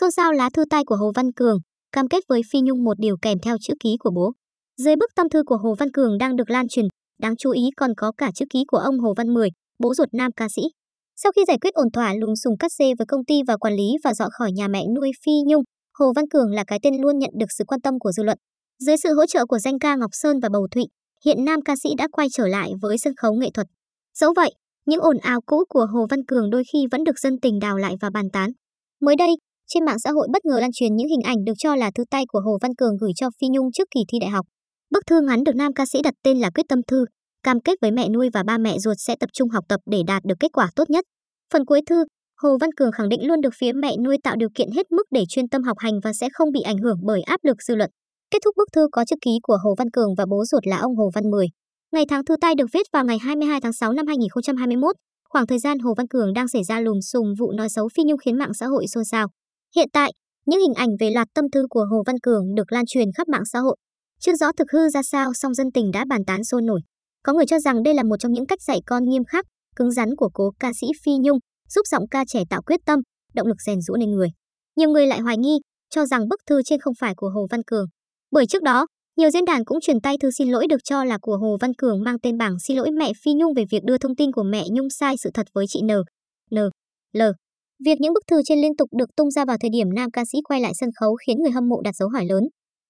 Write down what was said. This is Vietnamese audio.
Xôn xao lá thư tay của Hồ Văn Cường, cam kết với Phi Nhung một điều kèm theo chữ ký của bố. Dưới bức tâm thư của Hồ Văn Cường đang được lan truyền, đáng chú ý còn có cả chữ ký của ông Hồ Văn Mười, bố ruột nam ca sĩ. Sau khi giải quyết ổn thỏa lùng sùng cắt xê với công ty và quản lý và dọn khỏi nhà mẹ nuôi Phi Nhung, Hồ Văn Cường là cái tên luôn nhận được sự quan tâm của dư luận. Dưới sự hỗ trợ của danh ca Ngọc Sơn và Bầu Thụy, hiện nam ca sĩ đã quay trở lại với sân khấu nghệ thuật. Dẫu vậy, những ồn ào cũ của Hồ Văn Cường đôi khi vẫn được dân tình đào lại và bàn tán. Mới đây, trên mạng xã hội bất ngờ lan truyền những hình ảnh được cho là thư tay của Hồ Văn Cường gửi cho Phi Nhung trước kỳ thi đại học. Bức thư ngắn được nam ca sĩ đặt tên là Quyết tâm thư, cam kết với mẹ nuôi và ba mẹ ruột sẽ tập trung học tập để đạt được kết quả tốt nhất. Phần cuối thư, Hồ Văn Cường khẳng định luôn được phía mẹ nuôi tạo điều kiện hết mức để chuyên tâm học hành và sẽ không bị ảnh hưởng bởi áp lực dư luận. Kết thúc bức thư có chữ ký của Hồ Văn Cường và bố ruột là ông Hồ Văn Mười. Ngày tháng thư tay được viết vào ngày 22 tháng 6 năm 2021, khoảng thời gian Hồ Văn Cường đang xảy ra lùm xùm vụ nói xấu Phi Nhung khiến mạng xã hội xôn xao. Hiện tại, những hình ảnh về loạt tâm thư của Hồ Văn Cường được lan truyền khắp mạng xã hội. Chưa rõ thực hư ra sao song dân tình đã bàn tán sôi nổi. Có người cho rằng đây là một trong những cách dạy con nghiêm khắc, cứng rắn của cố ca sĩ Phi Nhung, giúp giọng ca trẻ tạo quyết tâm, động lực rèn rũa nên người. Nhiều người lại hoài nghi, cho rằng bức thư trên không phải của Hồ Văn Cường. Bởi trước đó, nhiều diễn đàn cũng truyền tay thư xin lỗi được cho là của Hồ Văn Cường mang tên bảng xin lỗi mẹ Phi Nhung về việc đưa thông tin của mẹ Nhung sai sự thật với chị N, N, L. Việc những bức thư trên liên tục được tung ra vào thời điểm nam ca sĩ quay lại sân khấu khiến người hâm mộ đặt dấu hỏi lớn.